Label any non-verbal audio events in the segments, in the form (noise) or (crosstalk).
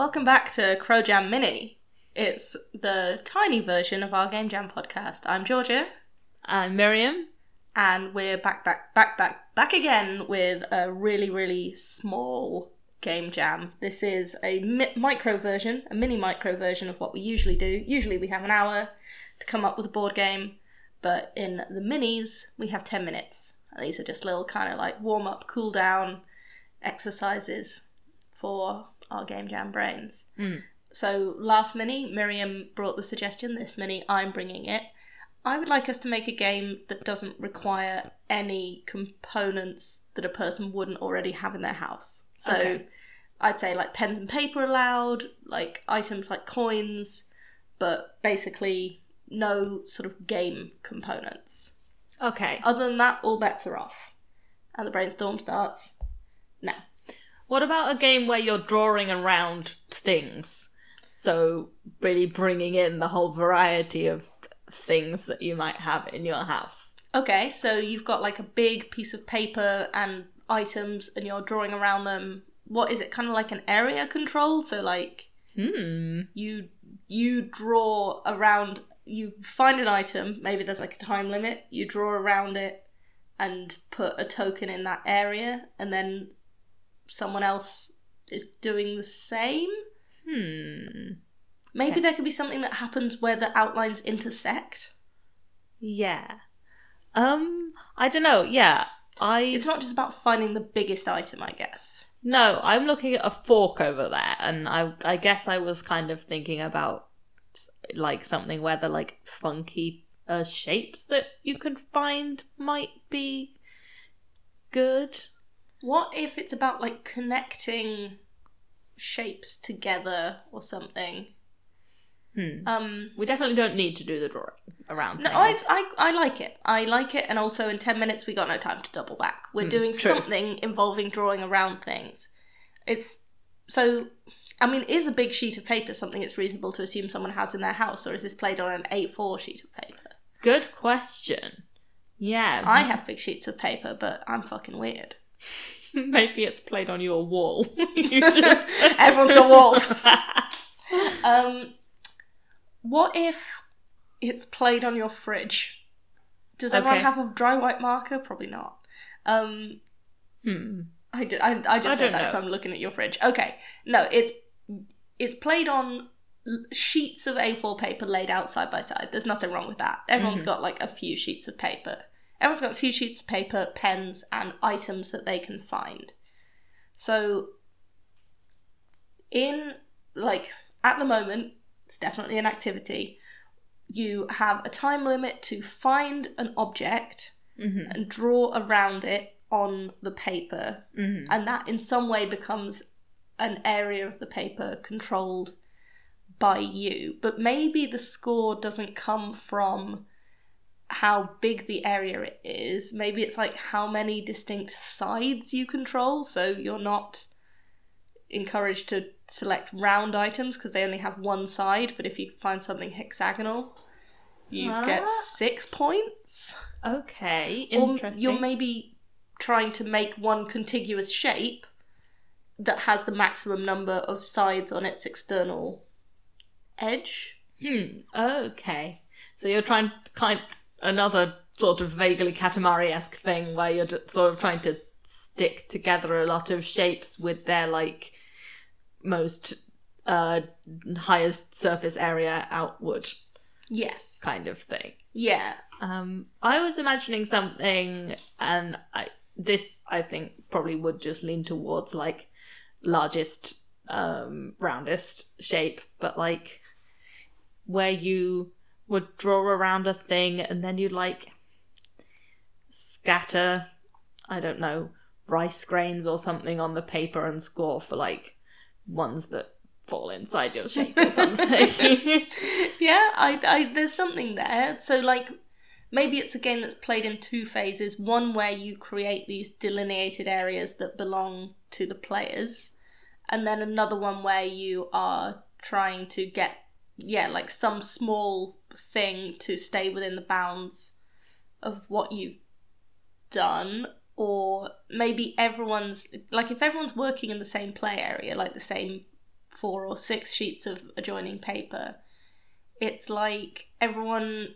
Welcome back to Crow Jam Mini. It's the tiny version of our Game Jam podcast. I'm Georgia, I'm Miriam. and we're back, back, back, back, back again with a really, really small Game Jam. This is a mi- micro version, a mini micro version of what we usually do. Usually we have an hour to come up with a board game, but in the minis we have 10 minutes. These are just little kind of like warm up, cool down exercises for our Game Jam brains. Hmm. So last mini, Miriam brought the suggestion. This mini, I'm bringing it. I would like us to make a game that doesn't require any components that a person wouldn't already have in their house. So Okay. I'd say like pens and paper allowed, like items like coins, but basically no sort of game components. Okay. Other than that, all bets are off. And the brainstorm starts now. What about a game where you're drawing around things? So, really bringing in the whole variety of things that you might have in your house. Okay, so you've got like a big piece of paper and items, and you're drawing around them. What is it? Kind of like an area control. So like Hmm. you you draw around. You find an item. Maybe there's like a time limit. You draw around it and put a token in that area, and then someone else is doing the same. Hmm. Maybe Okay. there could be something that happens where the outlines intersect. Yeah. Um, I don't know. Yeah. I It's not just about finding the biggest item, I guess. No, I'm looking at a fork over there, and I I guess I was kind of thinking about like something where the like funky uh, shapes that you can find might be good. What if it's about like connecting shapes together or something? Hmm. Um, We definitely don't need to do the drawing around. no. I, I I like it. I like it, and also in ten minutes we got no time to double back. We're doing true. something involving drawing around things. It's so. I mean, is a big sheet of paper something it's reasonable to assume someone has in their house, or is this played on an A4 sheet of paper? Good question. Yeah, I have big sheets of paper, but I'm fucking weird. (laughs) maybe it's played on your wall. (laughs) you (laughs) just Everyone's got walls. Um, what if it's played on your fridge? Does everyone Okay. have a dry white marker? Probably not. Um, hmm. I, d- I, I just I said don't that know. because I'm looking at your fridge. Okay, no, it's it's played on l- sheets of A4 paper laid out side by side. There's nothing wrong with that. Everyone's got like a few sheets of paper. Everyone's got a few sheets of paper, pens, and items that they can find. So, in like at the moment, it's definitely an activity. You have a time limit to find an object Mhm. and draw around it on the paper, Mhm. and that in some way becomes an area of the paper controlled by you. But maybe the score doesn't come from how big the area it is. Maybe it's like how many distinct sides you control, so you're not encouraged to select round items because they only have one side, but if you find something hexagonal, you get six points Okay, or interesting. you're maybe trying to make one contiguous shape that has the maximum number of sides on its external edge. Hmm. Okay. So you're trying to kind another sort of vaguely Katamari esque thing where you're just sort of trying to stick together a lot of shapes with their like most uh highest surface area outward Yes. kind of thing. Yeah. Um, I was imagining something, and I this I think probably would just lean towards like largest, um, roundest shape, but like where you would draw around a thing and then you'd like scatter, I don't know, rice grains or something on the paper and score for like ones that fall inside your shape or something. (laughs) yeah, I, I there's something there. So like maybe it's a game that's played in two phases. One where you create these delineated areas that belong to the players, and then another one where you are trying to get yeah, like some small thing to stay within the bounds of what you've done or maybe everyone's like if everyone's working in the same play area like the same four or six sheets of adjoining paper, it's like everyone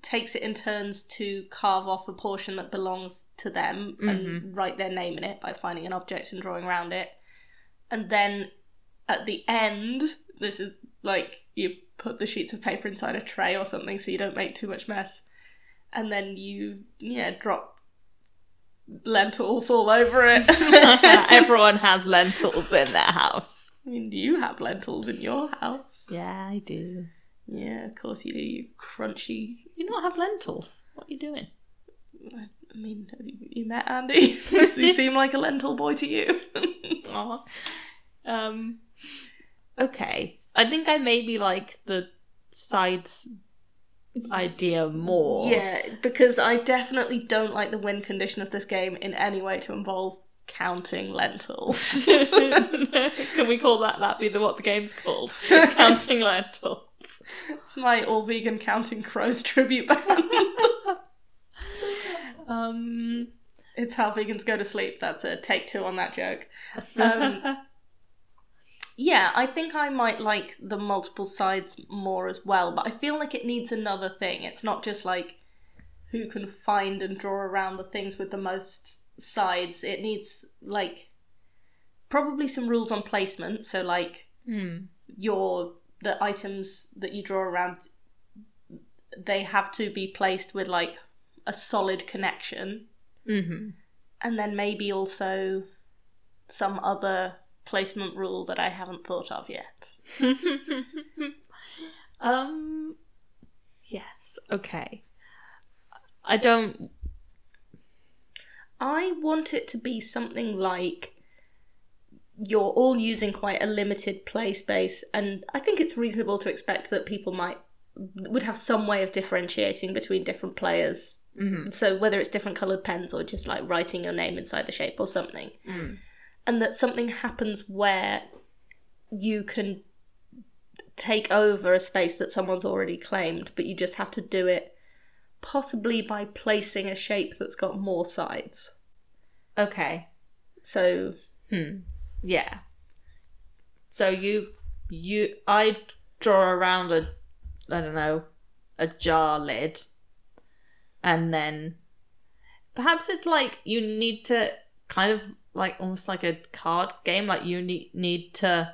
takes it in turns to carve off a portion that belongs to them and mm-hmm. write their name in it by finding an object and drawing around it. And then at the end, this is like you put the sheets of paper inside a tray or something so you don't make too much mess. And then you, yeah, drop lentils all over it. (laughs) Everyone (laughs) has lentils in their house. I mean, do you have lentils in your house? Yeah, I do. Yeah, of course you do, you crunchy. You not have lentils? What are you doing? I mean, have you, you met Andy? (laughs) Does he seem like a lentil boy to you? Um. Okay, I think I maybe like the sides idea more. yeah, because I definitely don't like the win condition of this game in any way to involve counting lentils. (laughs) (laughs) Can we call that that be the what the game's called? (laughs) Counting lentils. it's my all vegan counting crows tribute band. Um. it's how vegans go to sleep. That's a take two on that joke. Um, yeah, I think I might like the multiple sides more as well, but I feel like it needs another thing. It's not just like who can find and draw around the things with the most sides. It needs like probably some rules on placement. So like hmm. your the items that you draw around they have to be placed with like a solid connection Mm-hmm. and then maybe also some other placement rule that I haven't thought of yet. (laughs) um. Yes. Okay. I don't. I want it to be something like you're all using quite a limited play space, and I think it's reasonable to expect that people might would have some way of differentiating between different players. Mhm. So whether it's different coloured pens or just like writing your name inside the shape or something, Mm. And that something happens where you can take over a space that someone's already claimed, but you just have to do it possibly by placing a shape that's got more sides. Okay. So Hmm. Yeah. So you you I draw around a I don't know a jar lid, and then perhaps it's like you need to kind of like almost like a card game. Like you need need to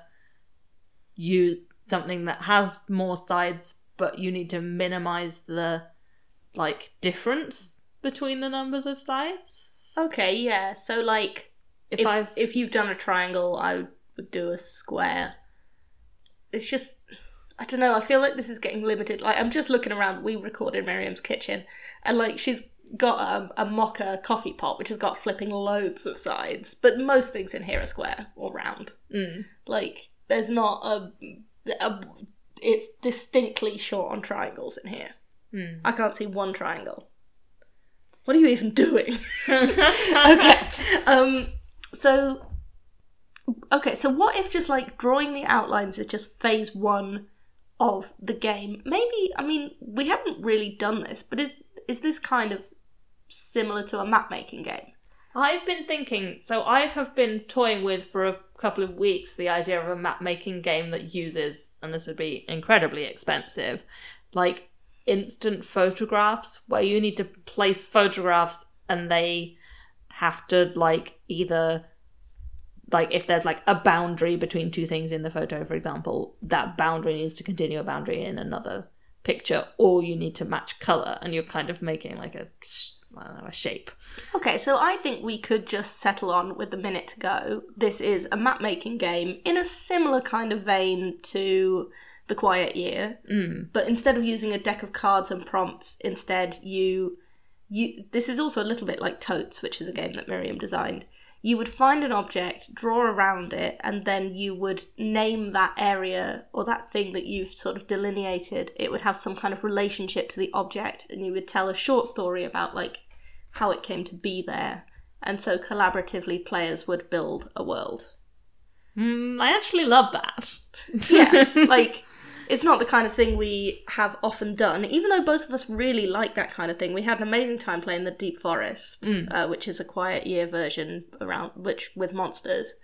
use something that has more sides, but you need to minimize the like difference between the numbers of sides. okay, yeah. So like If, if I've if you've done a triangle, I would do a square. It's just I don't know. I feel like this is getting limited. Like I'm just looking around. We recorded Miriam's kitchen, and like she's got a, a mocha coffee pot, which has got flipping loads of sides, but most things in here are square or round. Mm. Like there's not a, a it's distinctly short on triangles in here. Hmm. I can't see one triangle. What are you even doing? (laughs) (laughs) okay. Um so okay, so what if just like drawing the outlines is just phase 1 of the game? Maybe I mean, we haven't really done this, but is is this kind of similar to a map making game? I've been thinking, so I have been toying with for a couple of weeks the idea of a map making game that uses, and this would be incredibly expensive, like instant photographs where you need to place photographs and they have to like either like if there's like a boundary between two things in the photo for example that boundary needs to continue a boundary in another picture or you need to match color and you're kind of making like a I don't know, a shape Okay, so I think we could just settle on with the minute to go. This is a map making game in a similar kind of vein to The Quiet Year, mm. but instead of using a deck of cards and prompts, instead you you this is also a little bit like Totes, which is a game that Miriam designed. You would find an object, draw around it, and then you would name that area or that thing that you've sort of delineated. It would have some kind of relationship to the object, and you would tell a short story about like how it came to be there. And so collaboratively, players would build a world. Mm, I actually love that. Yeah, (laughs) like it's not the kind of thing we have often done. Even though both of us really like that kind of thing, we had an amazing time playing the Deep Forest, uh, which is a quiet year version around which with monsters.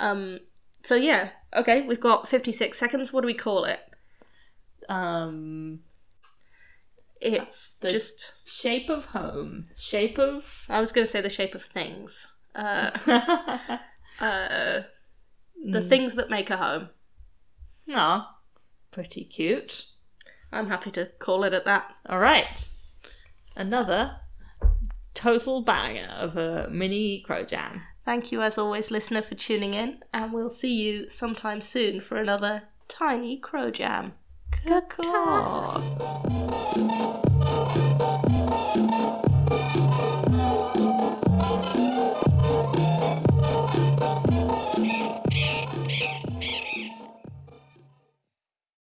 Um, so yeah, okay, we've got 56 seconds. What do we call it? Um, It's The- just. shape of home. Shape of. I was going to say the shape of things. Uh, (laughs) uh, the things that make a home. Aw, pretty cute. I'm happy to call it at that. All right, another total banger of a mini crow jam. Thank you, as always, listener, for tuning in, and we'll see you sometime soon for another tiny crow jam. Caw.